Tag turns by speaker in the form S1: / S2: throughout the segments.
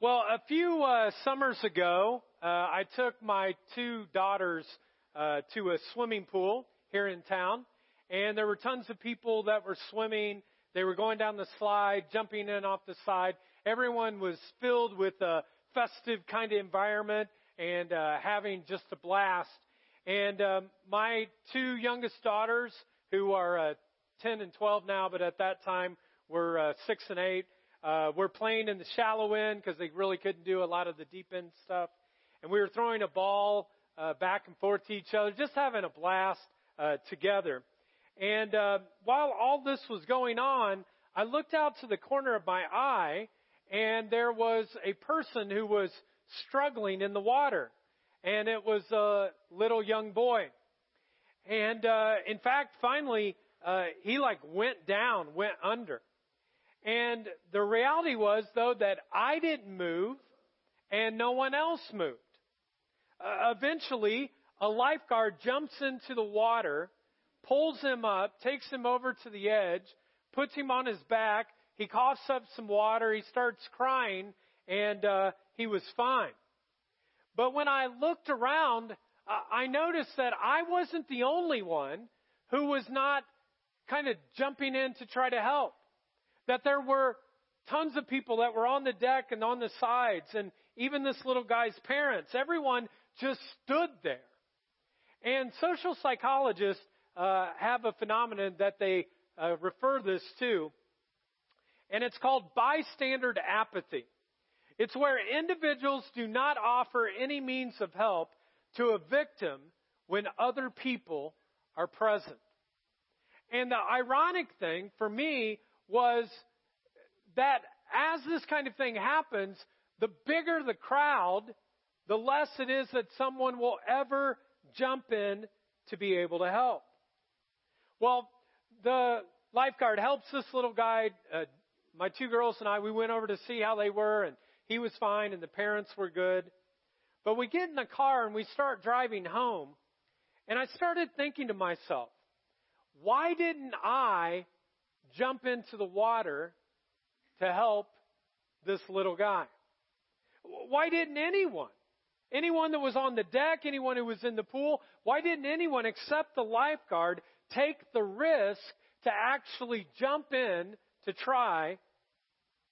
S1: Well, a few uh, summers ago, uh, I took my two daughters uh, to a swimming pool here in town, and there were tons of people that were swimming. They were going down the slide, jumping in off the side. Everyone was filled with a festive kind of environment and uh, having just a blast. And um, my two youngest daughters, who are uh, 10 and 12 now, but at that time were uh, six and eight, uh, we're playing in the shallow end because they really couldn't do a lot of the deep end stuff. And we were throwing a ball uh, back and forth to each other, just having a blast uh, together. And uh, while all this was going on, I looked out to the corner of my eye, and there was a person who was struggling in the water, and it was a little young boy. And uh, in fact, finally, uh, he like went down, went under. And the reality was, though, that I didn't move and no one else moved. Uh, eventually, a lifeguard jumps into the water, pulls him up, takes him over to the edge, puts him on his back. He coughs up some water. He starts crying, and uh, he was fine. But when I looked around, I noticed that I wasn't the only one who was not kind of jumping in to try to help that there were tons of people that were on the deck and on the sides, and even this little guy's parents. Everyone just stood there. And social psychologists uh, have a phenomenon that they uh, refer this to, and it's called bystander apathy. It's where individuals do not offer any means of help to a victim when other people are present. And the ironic thing for me was that as this kind of thing happens, the bigger the crowd, the less it is that someone will ever jump in to be able to help. Well, the lifeguard helps this little guy. Uh, my two girls and I, we went over to see how they were, and he was fine, and the parents were good. But we get in the car and we start driving home, and I started thinking to myself, why didn't I jump into the water to help this little guy. Why didn't anyone? Anyone that was on the deck, anyone who was in the pool, why didn't anyone except the lifeguard take the risk to actually jump in to try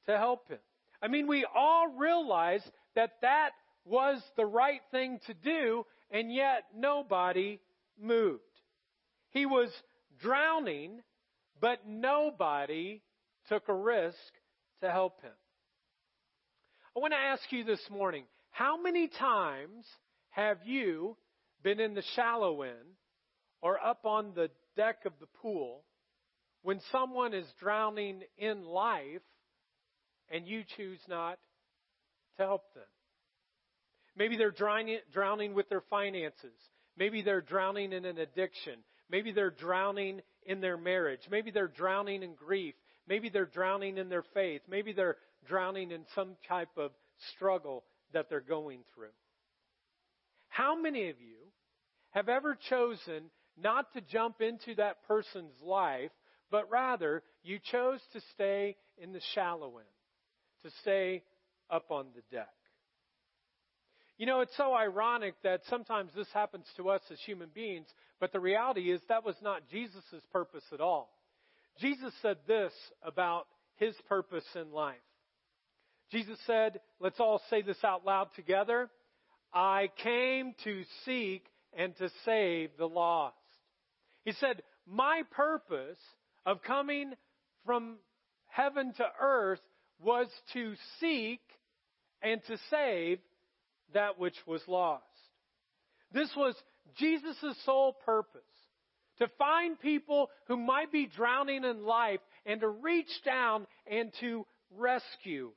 S1: to help him? I mean, we all realize that that was the right thing to do, and yet nobody moved. He was drowning, but nobody took a risk to help him. I want to ask you this morning, how many times have you been in the shallow end or up on the deck of the pool when someone is drowning in life and you choose not to help them? Maybe they're drowning, with their finances. Maybe they're drowning in an addiction. Maybe they're drowning in their marriage. Maybe they're drowning in grief. Maybe they're drowning in their faith. Maybe they're drowning in some type of struggle that they're going through. How many of you have ever chosen not to jump into that person's life, but rather you chose to stay in the shallow end, to stay up on the deck? You know, it's so ironic that sometimes this happens to us as human beings, but the reality is that was not Jesus' purpose at all. Jesus said this about his purpose in life. Jesus said, let's all say this out loud together. I came to seek and to save the lost. He said, my purpose of coming from heaven to earth was to seek and to save that which was lost. This was Jesus' sole purpose to find people who might be drowning in life and to reach down and to rescue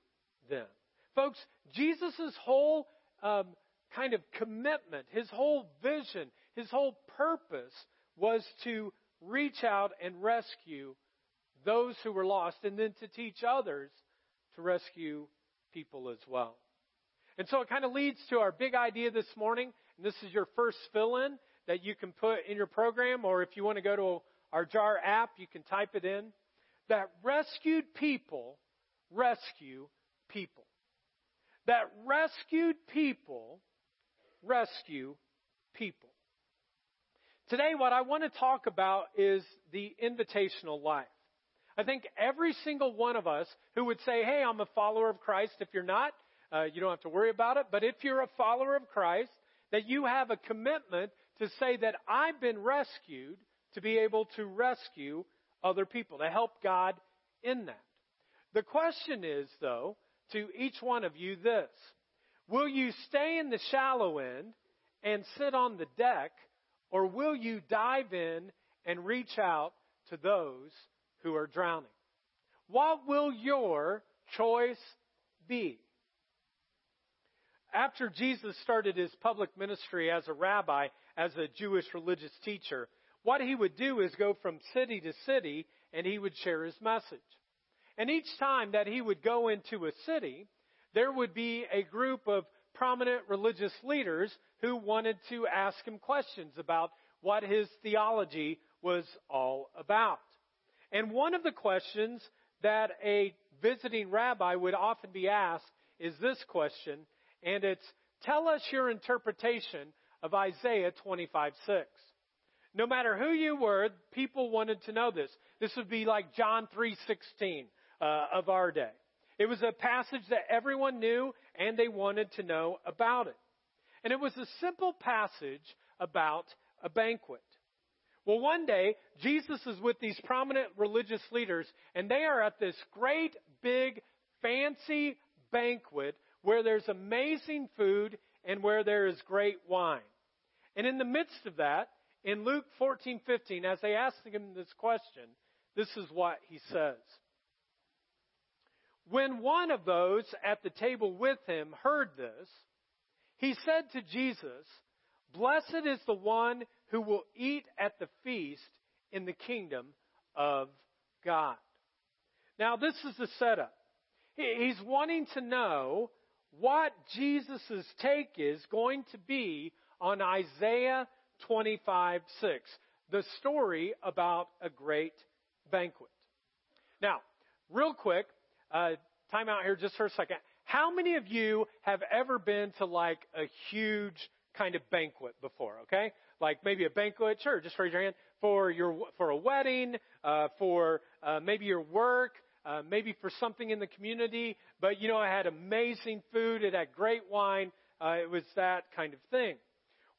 S1: them. Folks, Jesus' whole um, kind of commitment, his whole vision, his whole purpose was to reach out and rescue those who were lost and then to teach others to rescue people as well. And so it kind of leads to our big idea this morning. And this is your first fill in that you can put in your program, or if you want to go to our JAR app, you can type it in. That rescued people rescue people. that rescued people rescue people. Today, what I want to talk about is the invitational life. I think every single one of us who would say, Hey, I'm a follower of Christ, if you're not, uh, you don't have to worry about it. But if you're a follower of Christ, that you have a commitment to say that I've been rescued to be able to rescue other people, to help God in that. The question is, though, to each one of you this Will you stay in the shallow end and sit on the deck, or will you dive in and reach out to those who are drowning? What will your choice be? After Jesus started his public ministry as a rabbi, as a Jewish religious teacher, what he would do is go from city to city and he would share his message. And each time that he would go into a city, there would be a group of prominent religious leaders who wanted to ask him questions about what his theology was all about. And one of the questions that a visiting rabbi would often be asked is this question, and it's, tell us your interpretation of Isaiah 25:6. No matter who you were, people wanted to know this. This would be like John 3:16 uh, of our day. It was a passage that everyone knew and they wanted to know about it. And it was a simple passage about a banquet. Well, one day, Jesus is with these prominent religious leaders, and they are at this great, big, fancy banquet where there's amazing food and where there is great wine. And in the midst of that, in Luke 14:15, as they ask him this question, this is what he says. When one of those at the table with him heard this, he said to Jesus, Blessed is the one who will eat at the feast in the kingdom of God. Now, this is the setup. He's wanting to know what Jesus' take is going to be on Isaiah 25 6, the story about a great banquet. Now, real quick, uh, time out here just for a second. How many of you have ever been to like a huge kind of banquet before? Okay, like maybe a banquet. Sure, just raise your hand for your for a wedding, uh, for uh, maybe your work, uh, maybe for something in the community. But you know, I had amazing food. It had great wine. Uh, it was that kind of thing.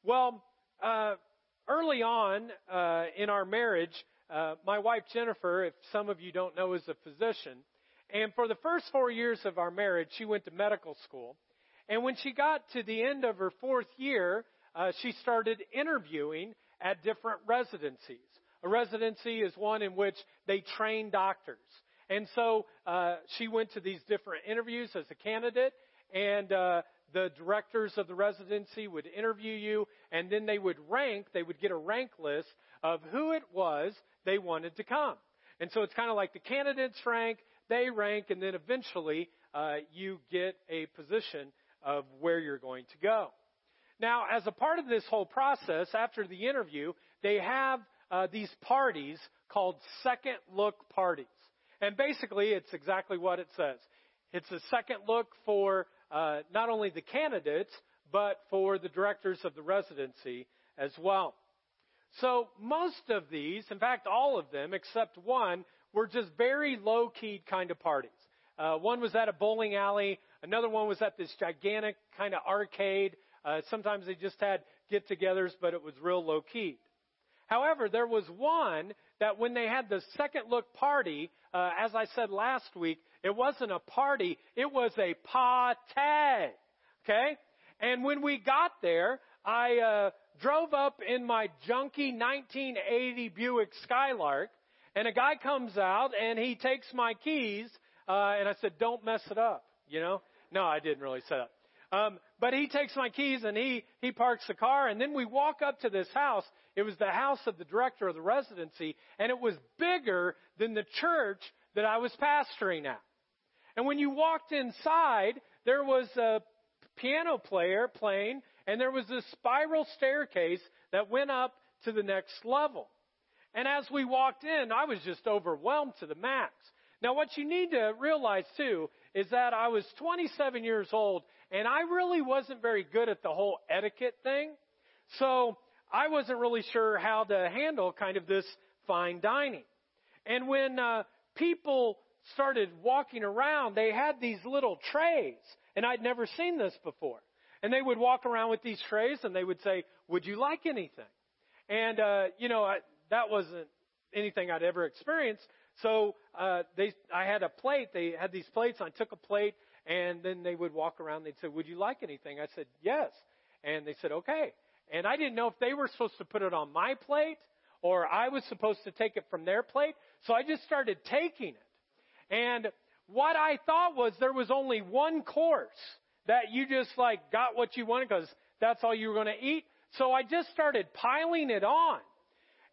S1: Well, uh, early on uh, in our marriage, uh, my wife Jennifer, if some of you don't know, is a physician. And for the first four years of our marriage, she went to medical school. And when she got to the end of her fourth year, uh, she started interviewing at different residencies. A residency is one in which they train doctors. And so uh, she went to these different interviews as a candidate, and uh, the directors of the residency would interview you, and then they would rank, they would get a rank list of who it was they wanted to come. And so it's kind of like the candidates rank, they rank, and then eventually uh, you get a position of where you're going to go. Now, as a part of this whole process, after the interview, they have uh, these parties called second look parties. And basically, it's exactly what it says. It's a second look for uh, not only the candidates, but for the directors of the residency as well. So most of these, in fact, all of them except one, were just very low key kind of parties. Uh, one was at a bowling alley. Another one was at this gigantic kind of arcade. Uh, sometimes they just had get togethers, but it was real low key. However, there was one that when they had the second look party, uh, as I said last week, it wasn't a party, it was a party. Okay? And when we got there, I uh, drove up in my junky 1980 Buick Skylark, and a guy comes out and he takes my keys, uh, and I said, "Don't mess it up," you know. No, I didn't really say that. Um, but he takes my keys and he he parks the car, and then we walk up to this house. It was the house of the director of the residency, and it was bigger than the church that I was pastoring at. And when you walked inside, there was a piano player playing, and there was a spiral staircase that went up to the next level. And as we walked in, I was just overwhelmed to the max. Now, what you need to realize too is that I was 27 years old and I really wasn't very good at the whole etiquette thing. So I wasn't really sure how to handle kind of this fine dining. And when uh, people started walking around, they had these little trays, and I'd never seen this before. And they would walk around with these trays, and they would say, "Would you like anything?" And uh, you know, I, that wasn't anything I'd ever experienced. So uh, they, I had a plate. They had these plates. I took a plate, and then they would walk around. They'd say, "Would you like anything?" I said, "Yes." And they said, "Okay." And I didn't know if they were supposed to put it on my plate or I was supposed to take it from their plate. So I just started taking it. And what I thought was there was only one course that you just like got what you wanted because that's all you were going to eat. So I just started piling it on.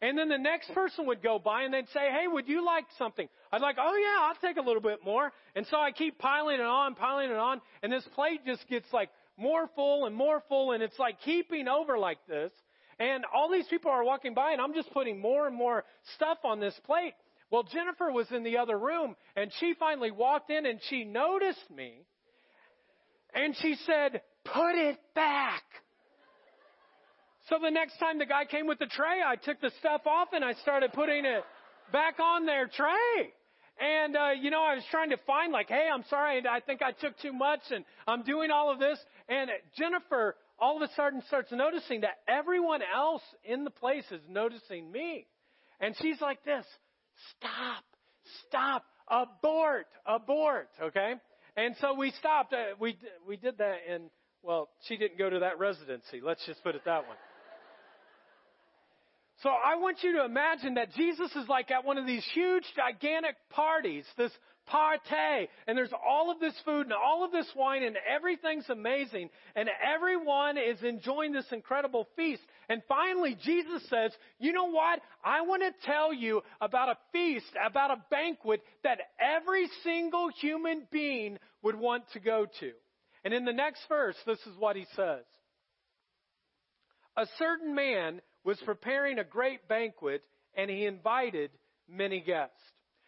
S1: And then the next person would go by and they'd say, Hey, would you like something? I'd like, Oh yeah, I'll take a little bit more. And so I keep piling it on, piling it on, and this plate just gets like more full and more full, and it's like keeping over like this. And all these people are walking by, and I'm just putting more and more stuff on this plate. Well, Jennifer was in the other room, and she finally walked in and she noticed me. And she said, Put it back. So the next time the guy came with the tray, I took the stuff off and I started putting it back on their tray. And, uh, you know, I was trying to find like, hey, I'm sorry, I think I took too much and I'm doing all of this. And Jennifer all of a sudden starts noticing that everyone else in the place is noticing me. And she's like this, stop, stop, abort, abort, okay? And so we stopped. Uh, we, we did that and, well, she didn't go to that residency. Let's just put it that way. So I want you to imagine that Jesus is like at one of these huge, gigantic parties, this party, and there's all of this food and all of this wine and everything's amazing, and everyone is enjoying this incredible feast. And finally, Jesus says, you know what? I want to tell you about a feast, about a banquet that every single human being would want to go to. And in the next verse, this is what he says. A certain man was preparing a great banquet and he invited many guests.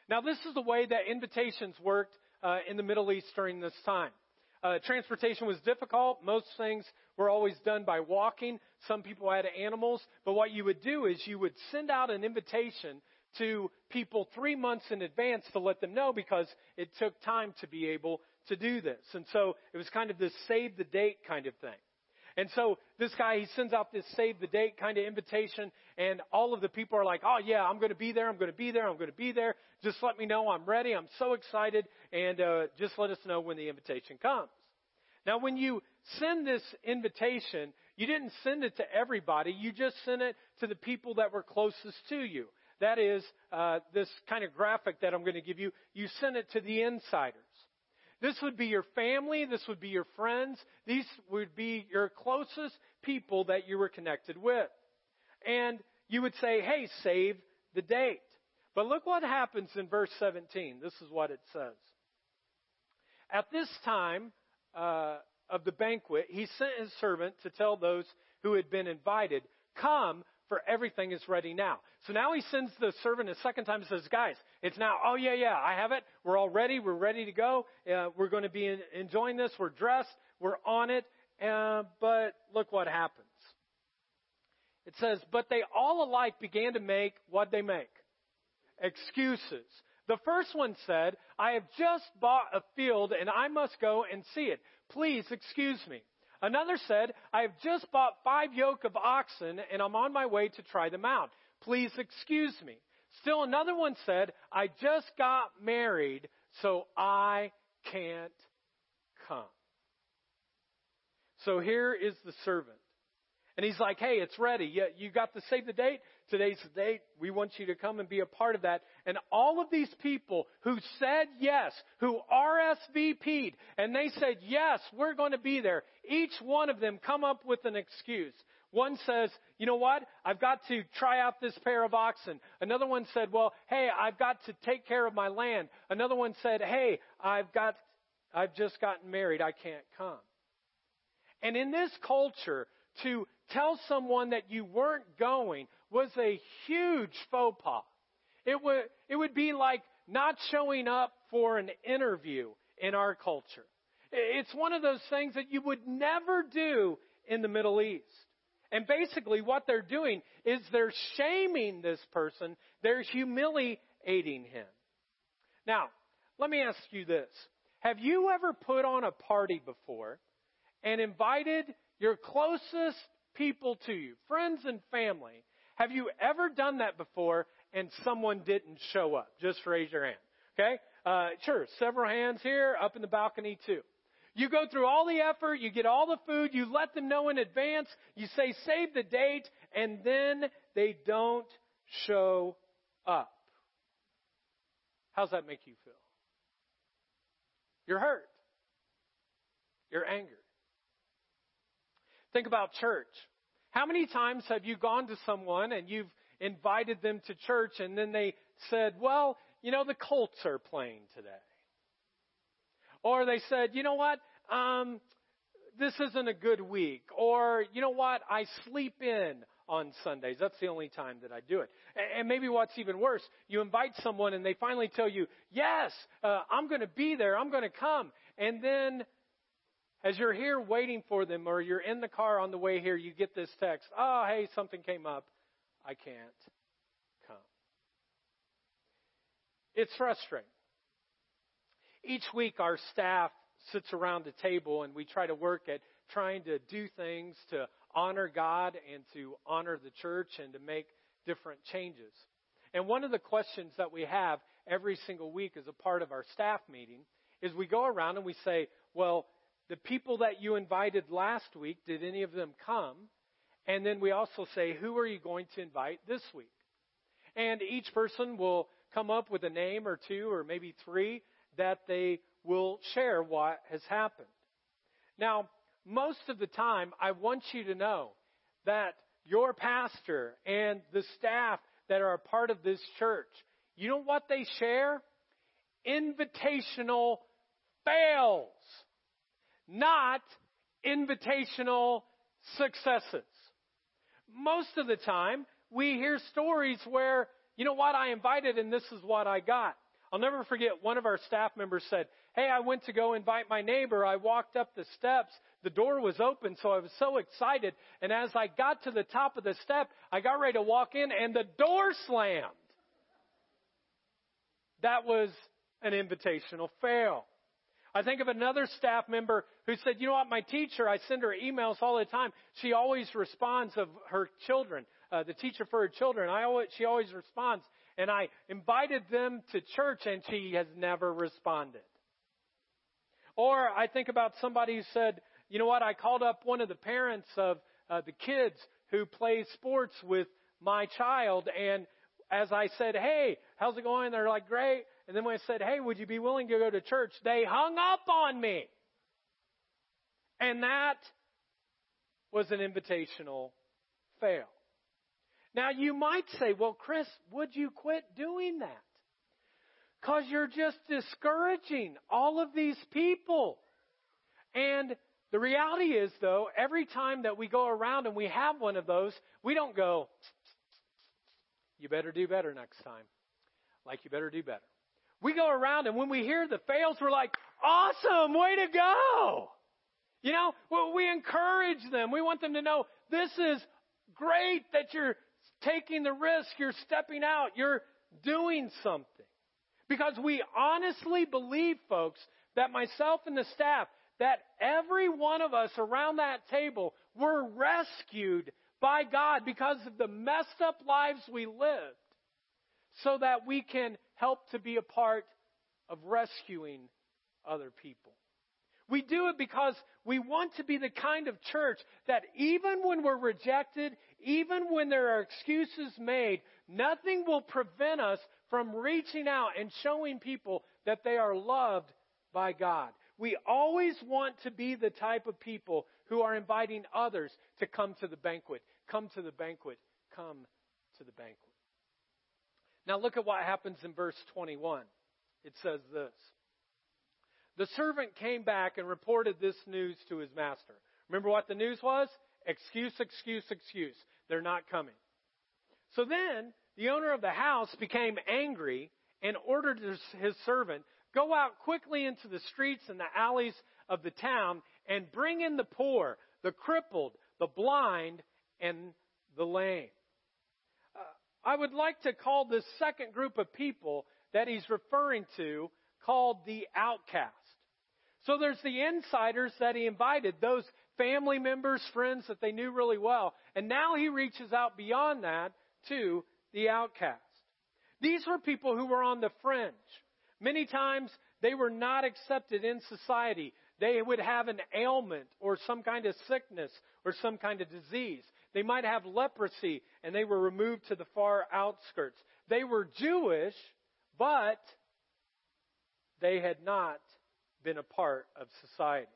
S1: Now, this is the way that invitations worked uh, in the Middle East during this time. Uh, transportation was difficult. Most things were always done by walking. Some people had animals. But what you would do is you would send out an invitation to people three months in advance to let them know because it took time to be able to do this. And so it was kind of this save the date kind of thing. And so this guy, he sends out this save the date kind of invitation, and all of the people are like, oh yeah, I'm going to be there, I'm going to be there, I'm going to be there. Just let me know I'm ready, I'm so excited, and uh, just let us know when the invitation comes. Now, when you send this invitation, you didn't send it to everybody, you just sent it to the people that were closest to you. That is, uh, this kind of graphic that I'm going to give you, you sent it to the insiders. This would be your family. This would be your friends. These would be your closest people that you were connected with. And you would say, hey, save the date. But look what happens in verse 17. This is what it says. At this time uh, of the banquet, he sent his servant to tell those who had been invited, Come, for everything is ready now. So now he sends the servant a second time and says, guys, it's now, oh yeah, yeah, I have it. We're all ready. We're ready to go. Uh, we're going to be in, enjoying this. We're dressed. We're on it. Uh, but look what happens. It says, but they all alike began to make what they make? Excuses. The first one said, I have just bought a field and I must go and see it. Please excuse me. Another said, I have just bought five yoke of oxen and I'm on my way to try them out. Please excuse me. Still another one said, I just got married, so I can't come. So here is the servant. And he's like, hey, it's ready. You, you got to save the date? Today's the date. We want you to come and be a part of that. And all of these people who said yes, who RSVP'd, and they said, yes, we're going to be there. Each one of them come up with an excuse. One says, you know what? I've got to try out this pair of oxen. Another one said, well, hey, I've got to take care of my land. Another one said, hey, I've got, I've just gotten married. I can't come. And in this culture, to tell someone that you weren't going was a huge faux pas. It would, it would be like not showing up for an interview in our culture. It's one of those things that you would never do in the Middle East. And basically, what they're doing is they're shaming this person, they're humiliating him. Now, let me ask you this Have you ever put on a party before and invited your closest people to you, friends and family? Have you ever done that before and someone didn't show up? Just raise your hand. Okay? Uh, sure, several hands here, up in the balcony too. You go through all the effort, you get all the food, you let them know in advance, you say save the date, and then they don't show up. How's that make you feel? You're hurt. You're angered. Think about church. How many times have you gone to someone and you've invited them to church and then they said, well, you know, the Colts are playing today. Or they said, you know what, um, this isn't a good week. Or, you know what, I sleep in on Sundays. That's the only time that I do it. And maybe what's even worse, you invite someone and they finally tell you, yes, uh, I'm going to be there. I'm going to come. And then as you're here waiting for them or you're in the car on the way here, you get this text, oh, hey, something came up. I can't come. It's frustrating. Each week our staff sits around the table and we try to work at trying to do things to honor God and to honor the church and to make different changes. And one of the questions that we have every single week as a part of our staff meeting is we go around and we say, well, the people that you invited last week, did any of them come? And then we also say, who are you going to invite this week? And each person will come up with a name or two or maybe three that they will share what has happened. Now, most of the time, I want you to know that your pastor and the staff that are a part of this church, you know what they share? Invitational fails, not invitational successes. Most of the time, we hear stories where, you know what, I invited and this is what I got. I'll never forget one of our staff members said, Hey, I went to go invite my neighbor. I walked up the steps. The door was open, so I was so excited. And as I got to the top of the step, I got ready to walk in and the door slammed. That was an invitational fail. I think of another staff member who said, you know what, my teacher, I send her emails all the time. She always responds of her children, uh, the teacher for her children. I always, she always responds. And I invited them to church and she has never responded. Or I think about somebody who said, you know what, I called up one of the parents of uh, the kids who play sports with my child and as I said, hey, how's it going? They're like, great. And then when I said, hey, would you be willing to go to church? They hung up on me. And that was an invitational fail. Now you might say, well, Chris, would you quit doing that? Because you're just discouraging all of these people. And the reality is, though, every time that we go around and we have one of those, we don't go, you better do better next time. Like you better do better. We go around and when we hear the fails, we're like, awesome, way to go. You know, well, we encourage them. We want them to know this is great that you're taking the risk, you're stepping out, you're doing something. Because we honestly believe, folks, that myself and the staff, that every one of us around that table were rescued by God because of the messed up lives we lived so that we can help to be a part of rescuing other people. We do it because we want to be the kind of church that even when we're rejected, even when there are excuses made, nothing will prevent us from reaching out and showing people that they are loved by God. We always want to be the type of people who are inviting others to come to the banquet. Come to the banquet. Come to the banquet. Now look at what happens in verse 21. It says this. The servant came back and reported this news to his master. Remember what the news was? Excuse, excuse, excuse. They're not coming. So then the owner of the house became angry and ordered his servant, Go out quickly into the streets and the alleys of the town and bring in the poor, the crippled, the blind, and the lame. Uh, I would like to call this second group of people that he's referring to called the outcast. So there's the insiders that he invited, those family members, friends that they knew really well. And now he reaches out beyond that to the outcast. These were people who were on the fringe. Many times they were not accepted in society. They would have an ailment or some kind of sickness or some kind of disease. They might have leprosy and they were removed to the far outskirts. They were Jewish, but they had not been a part of society.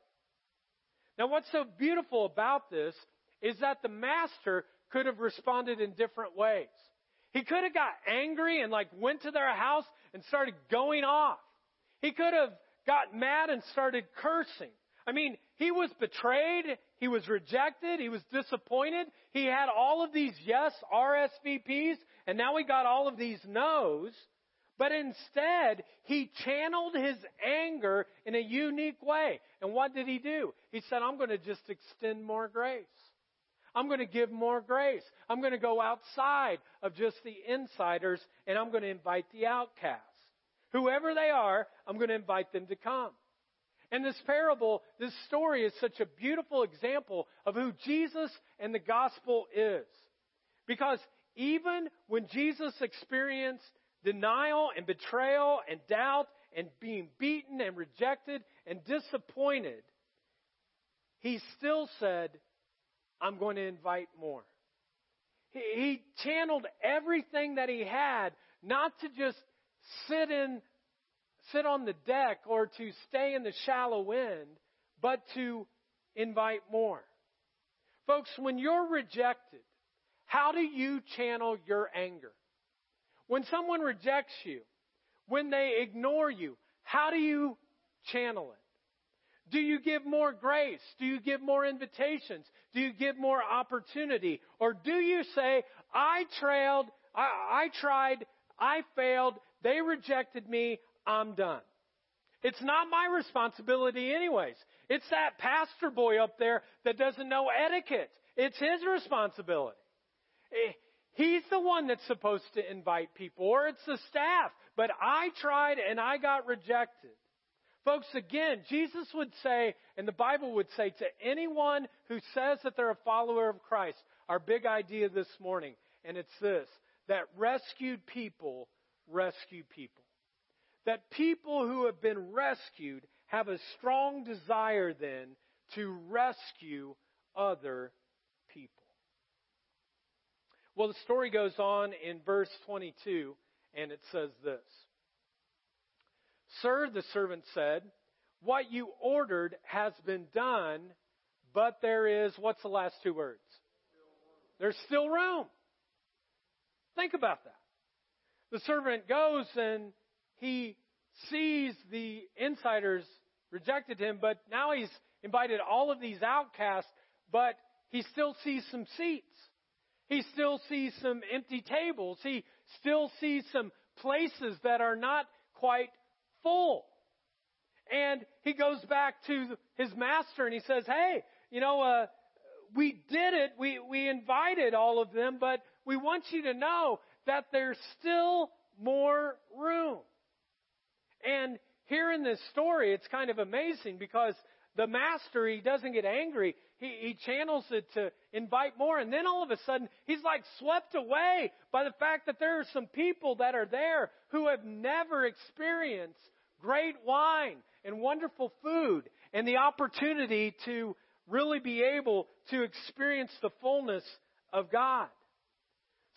S1: Now, what's so beautiful about this is that the master could have responded in different ways. He could have got angry and like went to their house and started going off. He could have got mad and started cursing. I mean, he was betrayed, he was rejected, he was disappointed. He had all of these yes RSVPs, and now he got all of these no's. But instead, he channeled his anger in a unique way. And what did he do? He said, I'm going to just extend more grace. I'm going to give more grace. I'm going to go outside of just the insiders and I'm going to invite the outcasts. Whoever they are, I'm going to invite them to come. And this parable, this story is such a beautiful example of who Jesus and the gospel is. Because even when Jesus experienced denial and betrayal and doubt and being beaten and rejected and disappointed, he still said, I'm going to invite more. He, he channeled everything that he had not to just sit in sit on the deck or to stay in the shallow end, but to invite more. Folks, when you're rejected, how do you channel your anger? When someone rejects you, when they ignore you, how do you channel it? Do you give more grace? Do you give more invitations? Do you give more opportunity? Or do you say, I trailed, I, I tried, I failed, they rejected me, I'm done. It's not my responsibility anyways. It's that pastor boy up there that doesn't know etiquette. It's his responsibility. Eh, He's the one that's supposed to invite people, or it's the staff. But I tried and I got rejected. Folks, again, Jesus would say, and the Bible would say to anyone who says that they're a follower of Christ, our big idea this morning, and it's this, that rescued people rescue people that people who have been rescued have a strong desire then to rescue other people. Well, the story goes on in verse 22, and it says this Sir, the servant said, What you ordered has been done, but there is, what's the last two words? There's still room. Think about that. The servant goes and he sees the insiders rejected him, but now he's invited all of these outcasts, but he still sees some seats. He still sees some empty tables. He still sees some places that are not quite full. And he goes back to his master and he says, Hey, you know, uh, we did it. We, we invited all of them, but we want you to know that there's still more room. And here in this story, it's kind of amazing because the master, he doesn't get angry. He, he channels it to invite more. And then all of a sudden, he's like swept away by the fact that there are some people that are there who have never experienced great wine and wonderful food and the opportunity to really be able to experience the fullness of God.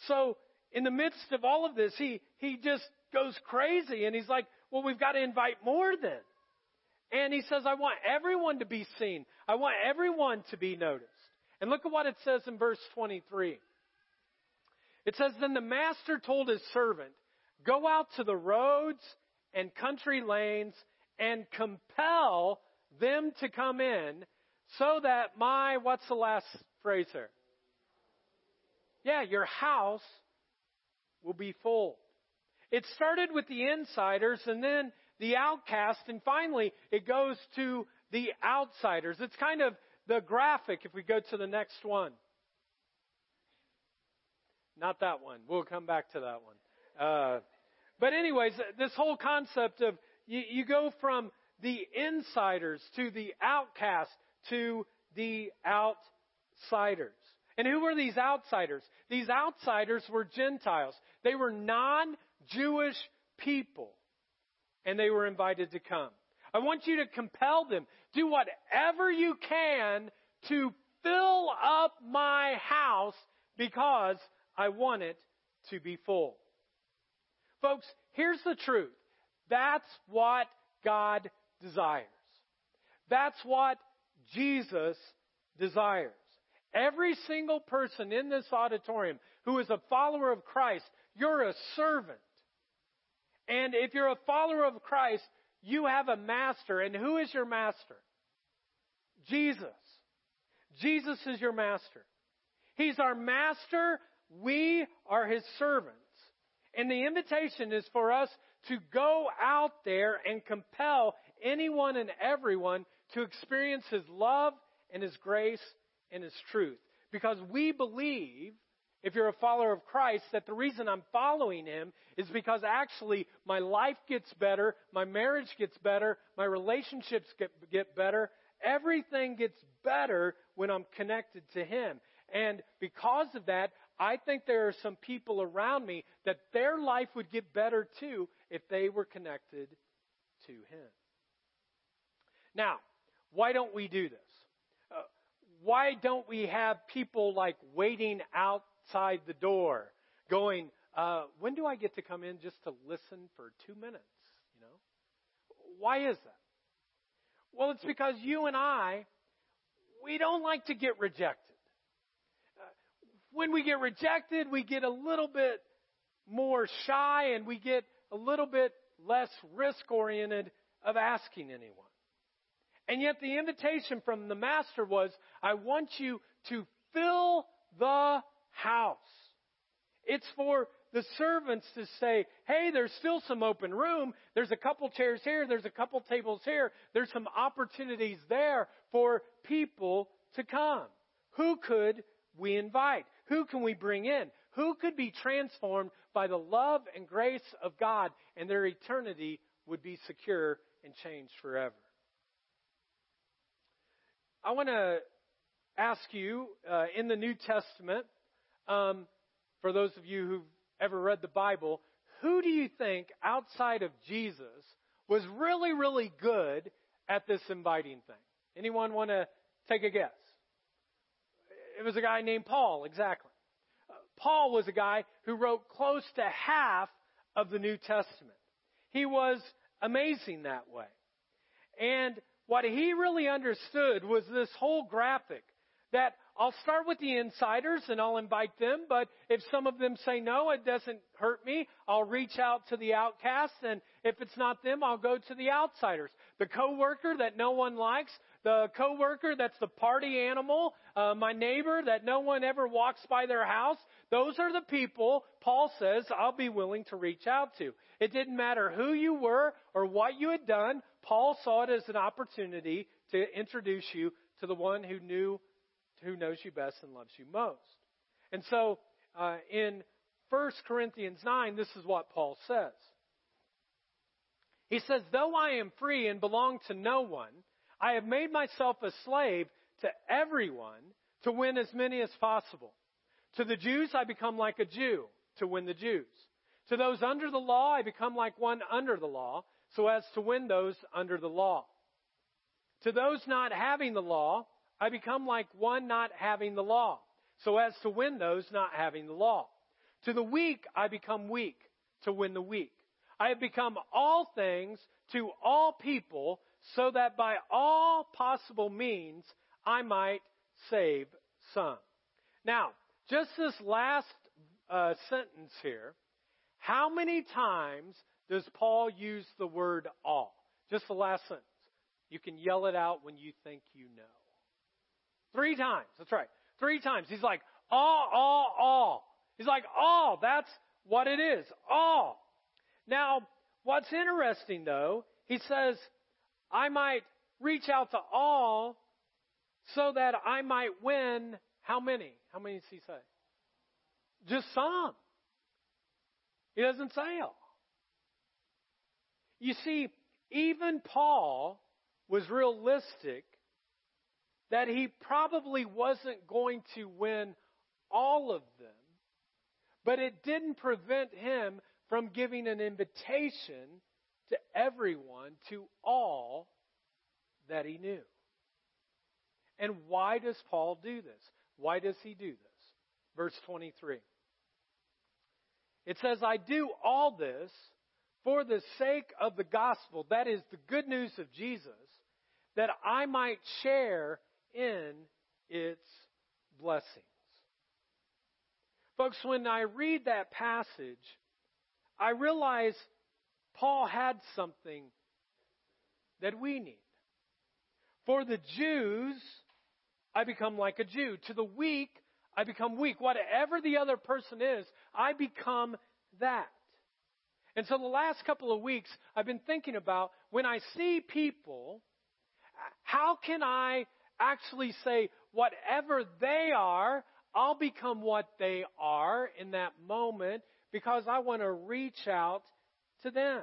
S1: So, in the midst of all of this, he, he just goes crazy and he's like, well, we've got to invite more then. And he says, I want everyone to be seen. I want everyone to be noticed. And look at what it says in verse 23. It says, Then the master told his servant, Go out to the roads and country lanes and compel them to come in so that my, what's the last phrase here? Yeah, your house will be full. It started with the insiders, and then the outcast, and finally it goes to the outsiders. It's kind of the graphic if we go to the next one. Not that one. We'll come back to that one. Uh, but anyways, this whole concept of you, you go from the insiders to the outcast to the outsiders. And who were these outsiders? These outsiders were Gentiles. They were non-Jewish people. And they were invited to come. I want you to compel them. Do whatever you can to fill up my house because I want it to be full. Folks, here's the truth. That's what God desires. That's what Jesus desires. Every single person in this auditorium who is a follower of Christ, you're a servant. And if you're a follower of Christ, you have a master. And who is your master? Jesus. Jesus is your master. He's our master. We are his servants. And the invitation is for us to go out there and compel anyone and everyone to experience his love and his grace and his truth. Because we believe, if you're a follower of Christ, that the reason I'm following him is because actually my life gets better, my marriage gets better, my relationships get, get better. Everything gets better when I'm connected to him. And because of that, I think there are some people around me that their life would get better too if they were connected to Him. Now, why don't we do this? Uh, why don't we have people like waiting outside the door going, uh, when do I get to come in just to listen for two minutes? You know? Why is that? Well, it's because you and I, we don't like to get rejected when we get rejected, we get a little bit more shy and we get a little bit less risk oriented of asking anyone. And yet the invitation from the master was, I want you to fill the house. It's for the servants to say, hey, there's still some open room. There's a couple chairs here. There's a couple tables here. There's some opportunities there for people to come. Who could we invite? Who can we bring in? Who could be transformed by the love and grace of God and their eternity would be secure and changed forever? I want to ask you uh, in the New Testament, um, for those of you who've ever read the Bible, who do you think outside of Jesus was really, really good at this inviting thing? Anyone want to take a guess? It was a guy named Paul, exactly. Uh, Paul was a guy who wrote close to half of the New Testament. He was amazing that way. And what he really understood was this whole graphic that I'll start with the insiders and I'll invite them, but if some of them say no, it doesn't hurt me. I'll reach out to the outcasts and if it's not them, I'll go to the outsiders. The coworker that no one likes, the coworker that's the party animal, uh, my neighbor that no one ever walks by their house. Those are the people Paul says I'll be willing to reach out to. It didn't matter who you were or what you had done. Paul saw it as an opportunity to introduce you to the one who knew, who knows you best and loves you most. And so, uh, in 1 Corinthians 9, this is what Paul says. He says, Though I am free and belong to no one, I have made myself a slave to everyone to win as many as possible. To the Jews, I become like a Jew to win the Jews. To those under the law, I become like one under the law so as to win those under the law. To those not having the law, I become like one not having the law so as to win those not having the law. To the weak, I become weak to win the weak. I have become all things to all people so that by all possible means I might save some. Now, just this last uh, sentence here, how many times does Paul use the word all? Just the last sentence. You can yell it out when you think you know. Three times. That's right. Three times. He's like, all, all, all. He's like, all. That's what it is. All. Now, What's interesting though, he says, I might reach out to all so that I might win how many? How many does he say? Just some. He doesn't say all. You see, even Paul was realistic that he probably wasn't going to win all of them, but it didn't prevent him from giving an invitation to everyone, to all that he knew. And why does Paul do this? Why does he do this? Verse 23. It says, I do all this for the sake of the gospel, that is the good news of Jesus, that I might share in its blessings. Folks, when I read that passage, I realize Paul had something that we need. For the Jews, I become like a Jew. To the weak, I become weak. Whatever the other person is, I become that. And so the last couple of weeks, I've been thinking about when I see people, how can I actually say, whatever they are, I'll become what they are in that moment because I want to reach out to them.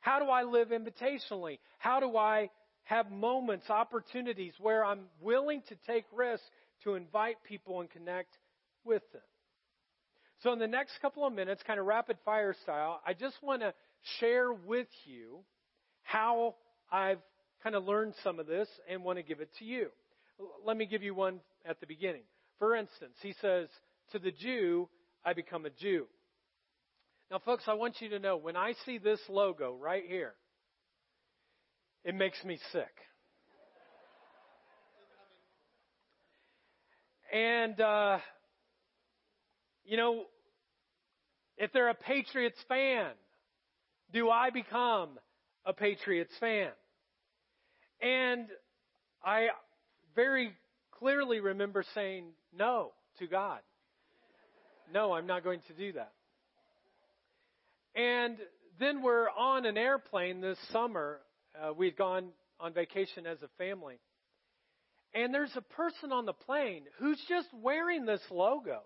S1: How do I live invitationally? How do I have moments, opportunities where I'm willing to take risks to invite people and connect with them? So, in the next couple of minutes, kind of rapid fire style, I just want to share with you how I've kind of learned some of this and want to give it to you. Let me give you one at the beginning. For instance, he says, To the Jew, I become a Jew. Now, folks, I want you to know when I see this logo right here, it makes me sick. And, uh, you know, if they're a Patriots fan, do I become a Patriots fan? And I very clearly remember saying no to God. No, I'm not going to do that. And then we're on an airplane this summer. Uh, we'd gone on vacation as a family. And there's a person on the plane who's just wearing this logo.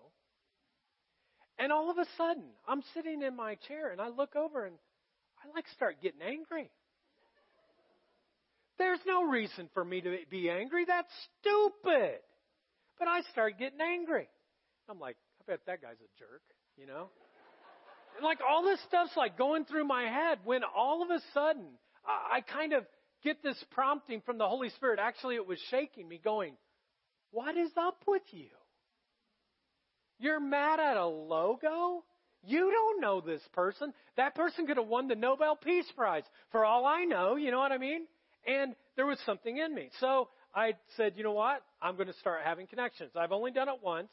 S1: And all of a sudden, I'm sitting in my chair and I look over and I like start getting angry. There's no reason for me to be angry. That's stupid. But I start getting angry. I'm like, I bet that guy's a jerk, you know? And like all this stuff's like going through my head when all of a sudden I, I kind of get this prompting from the Holy Spirit. Actually, it was shaking me going, what is up with you? You're mad at a logo? You don't know this person. That person could have won the Nobel Peace Prize. For all I know, you know what I mean? And there was something in me. So I said, you know what? I'm going to start having connections. I've only done it once,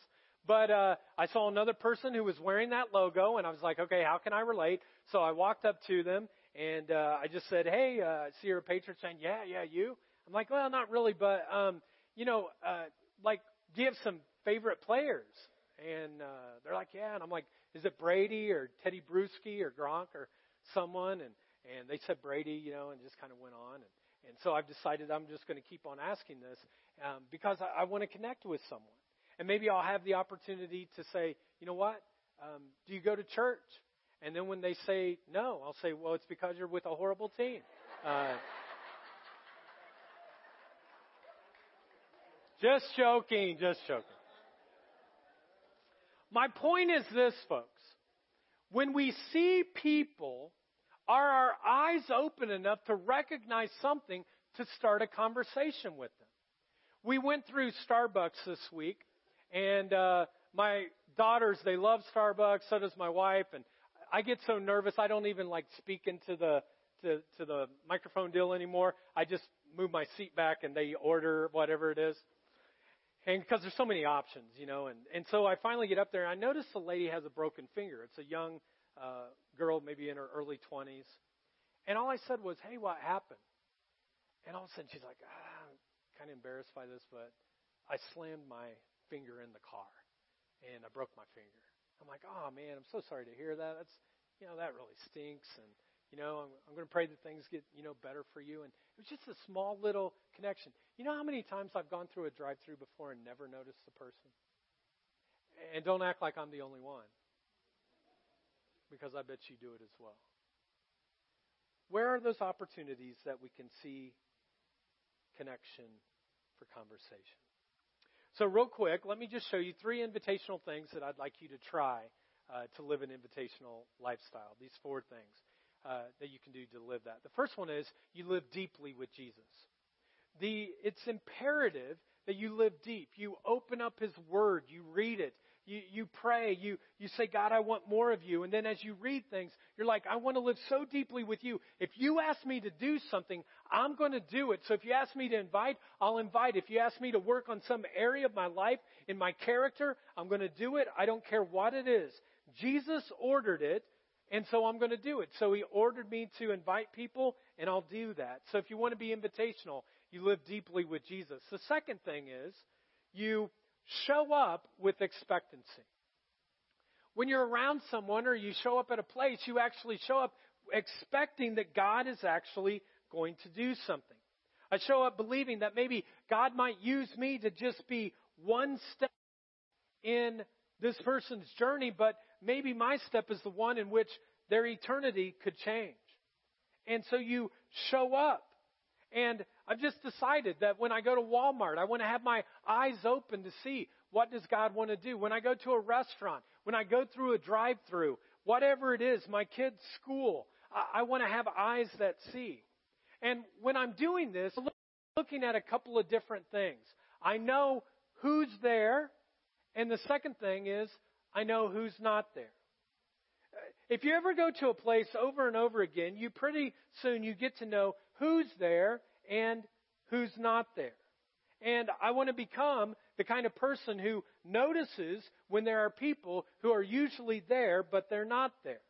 S1: but uh, I saw another person who was wearing that logo, and I was like, okay, how can I relate? So I walked up to them, and uh, I just said, hey, uh, I see you're a patron saying, yeah, yeah, you. I'm like, well, not really, but um, you know, uh, like, do you have some favorite players? And uh, they're like, yeah. And I'm like, is it Brady or Tedy Bruschi or Gronk or someone? And and they said Brady, you know, and just kind of went on. And and so I've decided I'm just going to keep on asking this um, because I, I want to connect with someone. And maybe I'll have the opportunity to say, you know what? Um, do you go to church? And then when they say no, I'll say, well, it's because you're with a horrible team. Uh, just joking, just joking. My point is this, folks. When we see people are our eyes open enough to recognize something to start a conversation with them? We went through Starbucks this week, and uh, my daughters, they love Starbucks, so does my wife, and I get so nervous I don't even like speak into the to, to the microphone deal anymore. I just move my seat back and they order whatever it is. And because there's so many options, you know, and, and so I finally get up there and I notice the lady has a broken finger. It's a young uh, girl, maybe in her early 20s. And all I said was, hey, what happened? And all of a sudden she's like, ah, I'm kind of embarrassed by this, but I slammed my finger in the car and I broke my finger. I'm like, oh man, I'm so sorry to hear that. That's, you know, that really stinks. And, you know, I'm, I'm going to pray that things get, you know, better for you. And it was just a small little connection. You know how many times I've gone through a drive through before and never noticed the person? And don't act like I'm the only one. Because I bet you do it as well. Where are those opportunities that we can see connection for conversation? So, real quick, let me just show you three invitational things that I'd like you to try uh, to live an invitational lifestyle. These four things uh, that you can do to live that. The first one is you live deeply with Jesus. The, it's imperative that you live deep. You open up His Word, you read it, you, you pray, you, you say, God, I want more of you. And then as you read things, you're like, I want to live so deeply with you. If you ask me to do something, I'm going to do it. So if you ask me to invite, I'll invite. If you ask me to work on some area of my life, in my character, I'm going to do it. I don't care what it is. Jesus ordered it, and so I'm going to do it. So he ordered me to invite people, and I'll do that. So if you want to be invitational, you live deeply with Jesus. The second thing is you show up with expectancy. When you're around someone or you show up at a place, you actually show up expecting that God is actually going to do something. I show up believing that maybe God might use me to just be one step in this person's journey, but maybe my step is the one in which their eternity could change. And so you show up. And I've just decided that when I go to Walmart, I want to have my eyes open to see what does God want to do. When I go to a restaurant, when I go through a drive-through, whatever it is, my kid's school, I, I want to have eyes that see. And when I'm doing this, I'm looking at a couple of different things. I know who's there, and the second thing is I know who's not there. If you ever go to a place over and over again, you pretty soon you get to know who's there and who's not there. And I want to become the kind of person who notices when there are people who are usually there, but they're not there.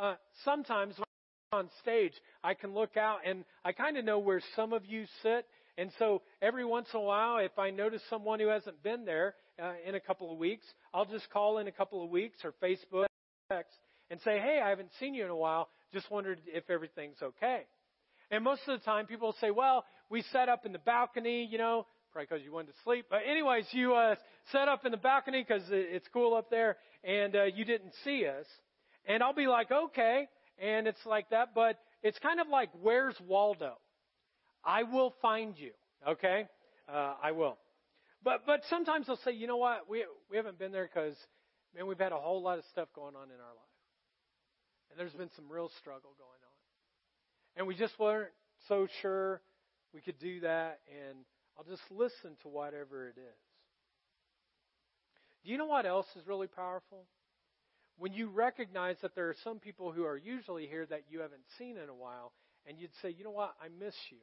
S1: Uh, sometimes when I'm on stage, I can look out and I kind of know where some of you sit. And so every once in a while, if I notice someone who hasn't been there uh, in a couple of weeks, I'll just call in a couple of weeks or Facebook text and say, hey, I haven't seen you in a while. Just wondered if everything's okay. And most of the time, people say, well, we set up in the balcony, you know, probably because you wanted to sleep. But anyways, you uh, set up in the balcony because it's cool up there, and uh, you didn't see us. And I'll be like, okay. And it's like that. But it's kind of like, where's Waldo? I will find you. Okay? Uh, I will. But but sometimes they'll say, you know what? We we haven't been there because man, we've had a whole lot of stuff going on in our life. And there's been some real struggle going on. And we just weren't so sure we could do that, and I'll just listen to whatever it is. Do you know what else is really powerful? When you recognize that there are some people who are usually here that you haven't seen in a while, and you'd say, you know what, I miss you.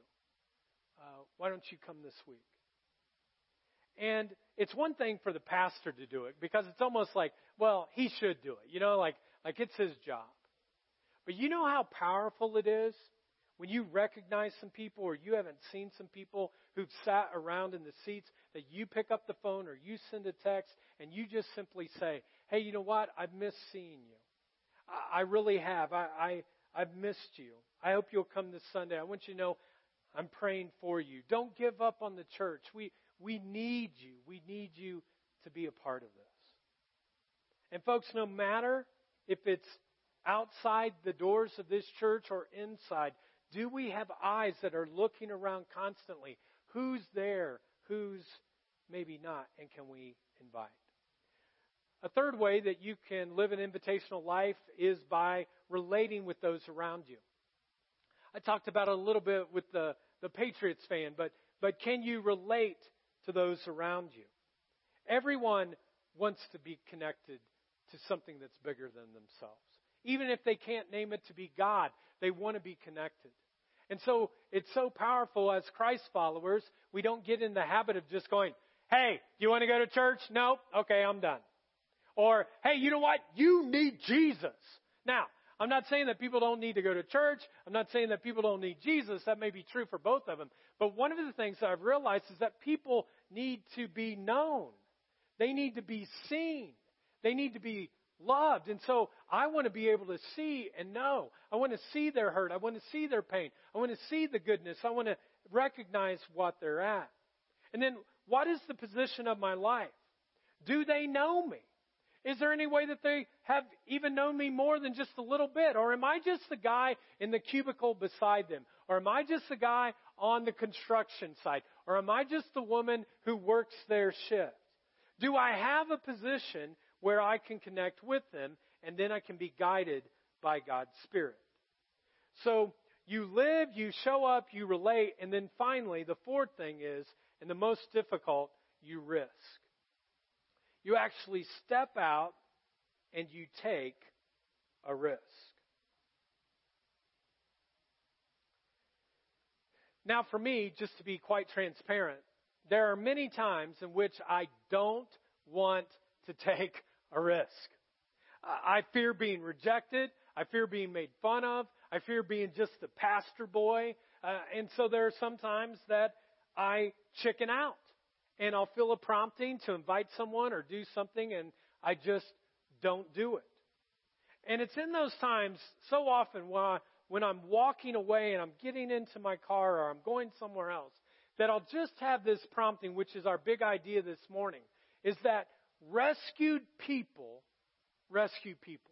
S1: Uh, why don't you come this week? And it's one thing for the pastor to do it because it's almost like, well, he should do it. You know, like like it's his job. But you know how powerful it is when you recognize some people or you haven't seen some people who've sat around in the seats that you pick up the phone or you send a text and you just simply say, Hey, you know what? I've missed seeing you. I, I really have. I, I, I've missed you. I hope you'll come this Sunday. I want you to know I'm praying for you. Don't give up on the church. We, we need you. We need you to be a part of this. And folks, no matter if it's outside the doors of this church or inside, do we have eyes that are looking around constantly? Who's there? Who's maybe not? And can we invite? A third way that you can live an invitational life is by relating with those around you. I talked about it a little bit with the, the Patriots fan, but, but can you relate to those around you? Everyone wants to be connected to something that's bigger than themselves. Even if they can't name it to be God, they want to be connected. And so it's so powerful as Christ followers, we don't get in the habit of just going, hey, do you want to go to church? No? Okay, I'm done. Or, hey, you know what? You need Jesus. Now, I'm not saying that people don't need to go to church. I'm not saying that people don't need Jesus. That may be true for both of them. But one of the things that I've realized is that people need to be known. They need to be seen. They need to be loved. And so I want to be able to see and know. I want to see their hurt. I want to see their pain. I want to see the goodness. I want to recognize what they're at. And then what is the position of my life? Do they know me? Is there any way that they have even known me more than just a little bit? Or am I just the guy in the cubicle beside them? Or am I just the guy on the construction site? Or am I just the woman who works their shift? Do I have a position where I can connect with them and then I can be guided by God's Spirit? So you live, you show up, you relate, and then finally, the fourth thing is, and the most difficult, you risk. You actually step out and you take a risk. Now, for me, just to be quite transparent, there are many times in which I don't want to take a risk. I fear being rejected. I fear being made fun of. I fear being just the pastor boy. Uh, and so there are some times that I chicken out and I'll feel a prompting to invite someone or do something and I just don't do it. And it's in those times so often when, I, when I'm walking away and I'm getting into my car or I'm going somewhere else that I'll just have this prompting, which is our big idea this morning, is that rescued people rescue people.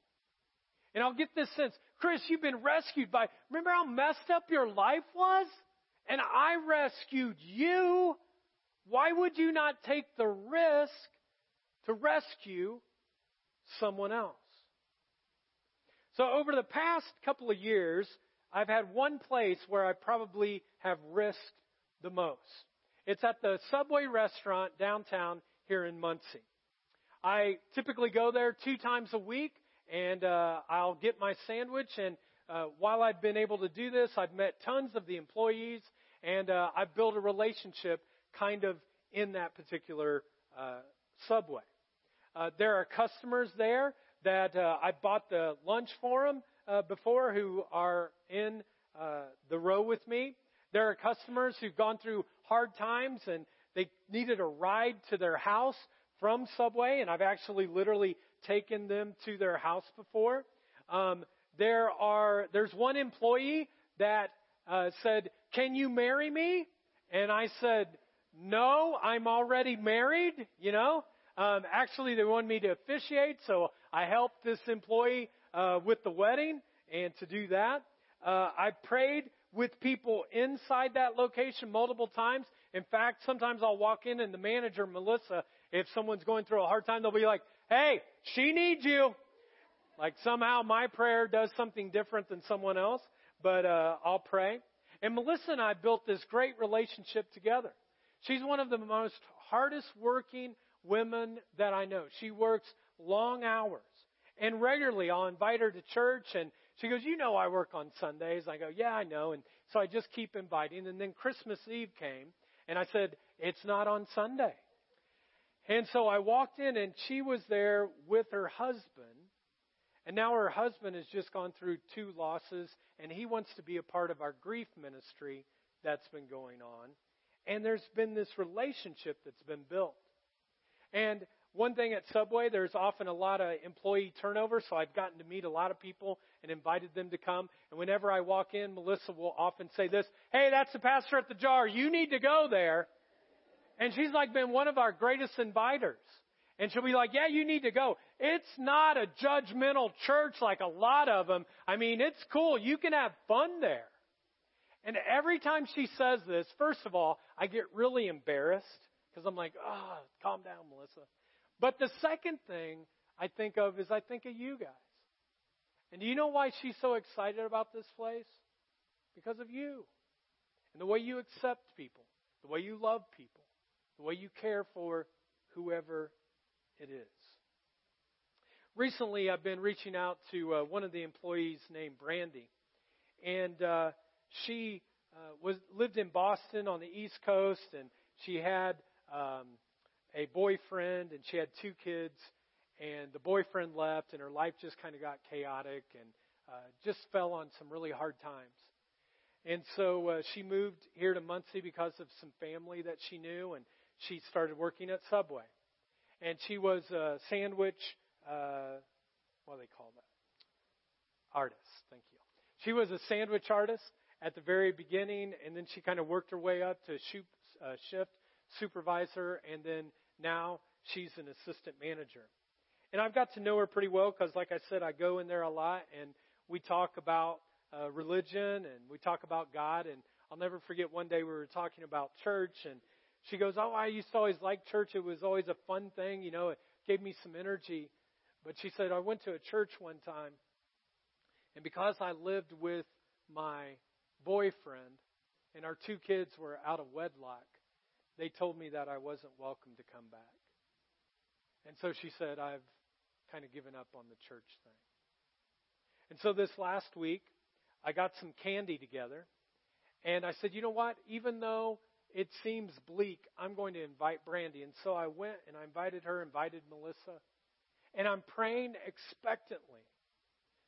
S1: And I'll get this sense, Chris, you've been rescued by, remember how messed up your life was? And I rescued you. Why would you not take the risk to rescue someone else? So over the past couple of years, I've had one place where I probably have risked the most. It's at the Subway restaurant downtown here in Muncie. I typically go there two times a week, and uh, I'll get my sandwich. And uh, while I've been able to do this, I've met tons of the employees, and uh, I've built a relationship kind of in that particular uh, subway. Uh, there are customers there that uh, I bought the lunch for them uh, before who are in uh, the row with me. There are customers who've gone through hard times and they needed a ride to their house from Subway, and I've actually literally taken them to their house before. Um, there are there's one employee that uh, said, "Can you marry me?" And I said, "No, I'm already married." You know, um, actually they wanted me to officiate, so I helped this employee uh, with the wedding and to do that. Uh, I prayed with people inside that location multiple times. In fact, sometimes I'll walk in and the manager, Melissa, if someone's going through a hard time, they'll be like, hey, she needs you. Like somehow my prayer does something different than someone else, but uh, I'll pray. And Melissa and I built this great relationship together. She's one of the most hardest working women that I know. She works long hours. And regularly I'll invite her to church and she goes, You know, I work on Sundays. I go, Yeah, I know. And so I just keep inviting. And then Christmas Eve came and I said, It's not on Sunday. And so I walked in and she was there with her husband. And now her husband has just gone through two losses and he wants to be a part of our grief ministry that's been going on. And there's been this relationship that's been built. And one thing at Subway, there's often a lot of employee turnover, so I've gotten to meet a lot of people and invited them to come. And whenever I walk in, Melissa will often say this, Hey, that's the pastor at the jar. You need to go there. And she's like been one of our greatest inviters. And she'll be like, yeah, you need to go. It's not a judgmental church like a lot of them. I mean, it's cool. You can have fun there. And every time she says this, first of all, I get really embarrassed because I'm like, oh, calm down, Melissa. But the second thing I think of is I think of you guys. And do you know why she's so excited about this place? Because of you. And the way you accept people, the way you love people the way you care for whoever it is. Recently, I've been reaching out to uh, one of the employees named Brandy, and uh, she uh, was lived in Boston on the East Coast, and she had um, a boyfriend, and she had two kids, and the boyfriend left, and her life just kind of got chaotic, and uh, just fell on some really hard times. And so uh, she moved here to Muncie because of some family that she knew, and she started working at Subway. And she was a sandwich uh, what do they call that? Artist. Thank you. She was a sandwich artist at the very beginning, and then she kind of worked her way up to shoot, uh, shift supervisor, and then now she's an assistant manager. And I've got to know her pretty well because, like I said, I go in there a lot, and we talk about uh, religion and we talk about God. And I'll never forget one day we were talking about church, and she goes, "Oh, I used to always like church. It was always a fun thing, you know. It gave me some energy." But she said, "I went to a church one time, and because I lived with my boyfriend and our two kids were out of wedlock, they told me that I wasn't welcome to come back." And so she said, "I've kind of given up on the church thing." And so this last week, I got some candy together. And I said, you know what? Even though it seems bleak, I'm going to invite Brandy. And so I went and I invited her, invited Melissa. And I'm praying expectantly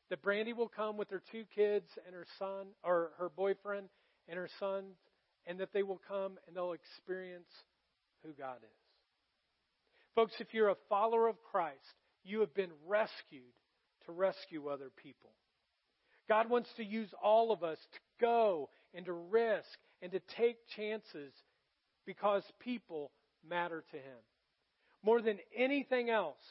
S1: that Brandy will come with her two kids and her son, or her boyfriend and her son, and that they will come and they'll experience who God is. Folks, if you're a follower of Christ, you have been rescued to rescue other people. God wants to use all of us to go and to risk and to take chances because people matter to Him. More than anything else,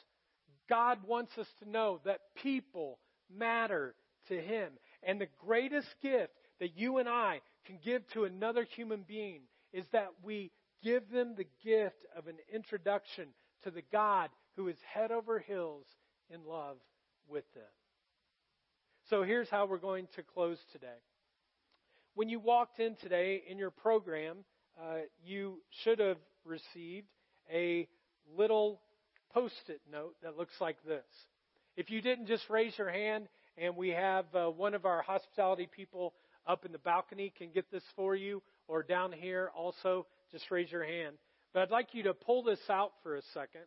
S1: God wants us to know that people matter to Him. And the greatest gift that you and I can give to another human being is that we give them the gift of an introduction to the God who is head over heels in love with them. So here's how we're going to close today. When you walked in today in your program, uh, you should have received a little post it note that looks like this. If you didn't, just raise your hand, and we have uh, one of our hospitality people up in the balcony can get this for you, or down here also, just raise your hand. But I'd like you to pull this out for a second.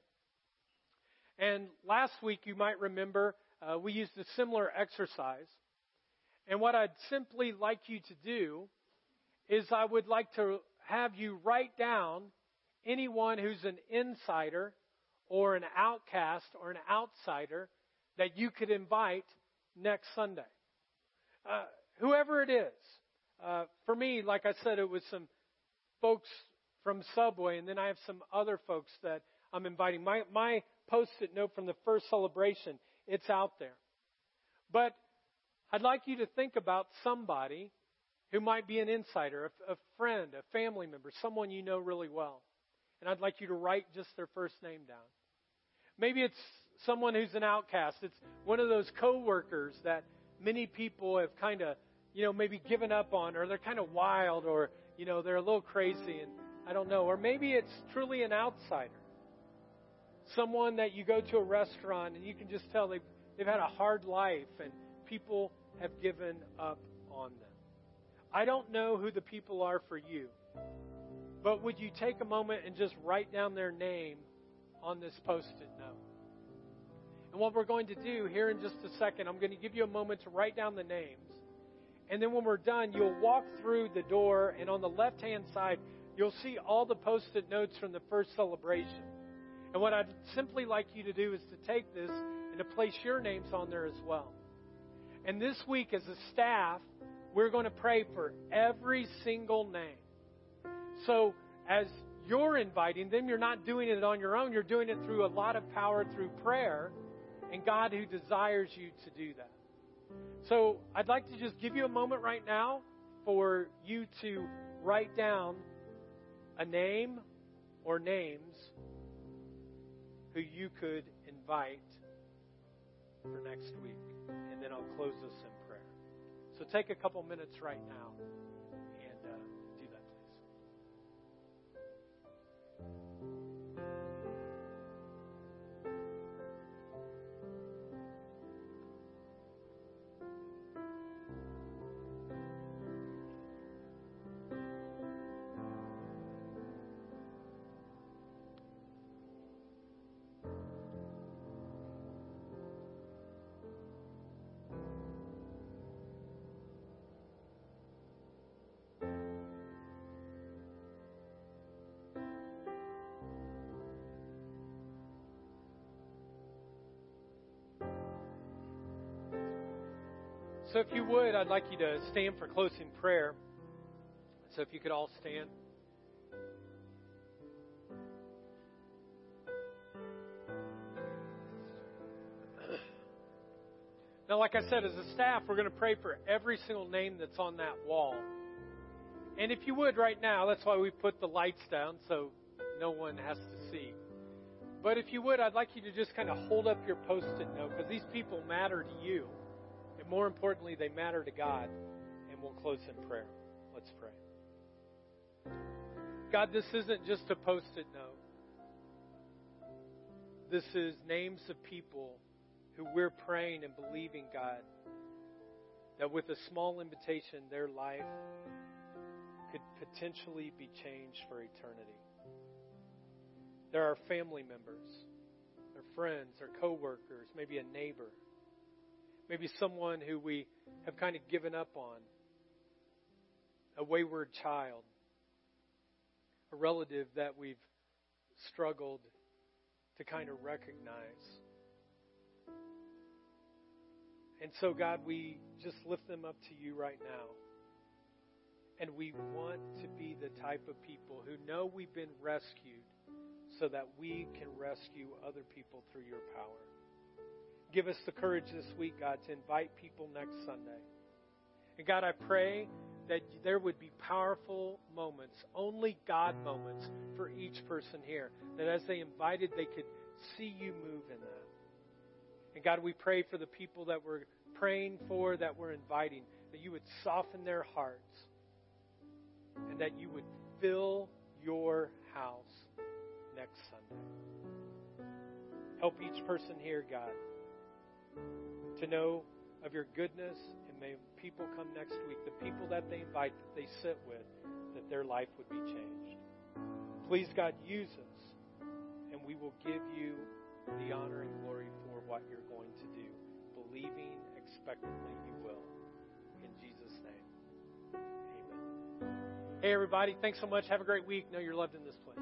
S1: And last week, you might remember, uh, we used a similar exercise. And what I'd simply like you to do is I would like to have you write down anyone who's an insider or an outcast or an outsider that you could invite next Sunday. Uh, whoever it is. Uh, for me, like I said, it was some folks from Subway, and then I have some other folks that I'm inviting. My, my post-it note from the first celebration, it's out there. But I'd like you to think about somebody who might be an insider, a, a friend, a family member, someone you know really well. And I'd like you to write just their first name down. Maybe it's someone who's an outcast. It's one of those coworkers that many people have kind of, you know, maybe given up on, or they're kind of wild, or, you know, they're a little crazy, and I don't know. Or maybe it's truly an outsider. Someone that you go to a restaurant and you can just tell they've, they've had a hard life and people have given up on them. I don't know who the people are for you, but would you take a moment and just write down their name on this post it note? And what we're going to do here in just a second, I'm going to give you a moment to write down the names. And then when we're done, you'll walk through the door, and on the left hand side, you'll see all the post it notes from the first celebration. And what I'd simply like you to do is to take this and to place your names on there as well. And this week, as a staff, we're going to pray for every single name. So, as you're inviting them, you're not doing it on your own. You're doing it through a lot of power through prayer and God who desires you to do that. So, I'd like to just give you a moment right now for you to write down a name or names who you could invite for next week. And then I'll close this in prayer. So take a couple minutes right now. So if you would, I'd like you to stand for closing prayer. So if you could all stand. Now, like I said, as a staff, we're going to pray for every single name that's on that wall. And if you would right now, that's why we put the lights down so no one has to see. But if you would, I'd like you to just kind of hold up your post it note because these people matter to you. More importantly, they matter to God. And we'll close in prayer. Let's pray. God, this isn't just a post it note, this is names of people who we're praying and believing, God, that with a small invitation, their life could potentially be changed for eternity. There are family members, their friends, their coworkers, maybe a neighbor, maybe someone who we have kind of given up on, a wayward child, a relative that we've struggled to kind of recognize. And so, God, we just lift them up to you right now. And we want to be the type of people who know we've been rescued so that we can rescue other people through your power. Give us the courage this week, God, to invite people next Sunday. And God, I pray that there would be powerful moments, only God moments for each person here. That as they invited, they could see you move in that. And God, we pray for the people that we're praying for, that we're inviting, that you would soften their hearts and that you would fill your house next Sunday. Help each person here, God, to know of your goodness, and may people come next week, the people that they invite, that they sit with, that their life would be changed. Please, God, use us, and we will give you the honor and glory for what you're going to do, believing expectantly you will. In Jesus' name, amen. Hey, everybody, thanks so much. Have a great week. Know you're loved in this place.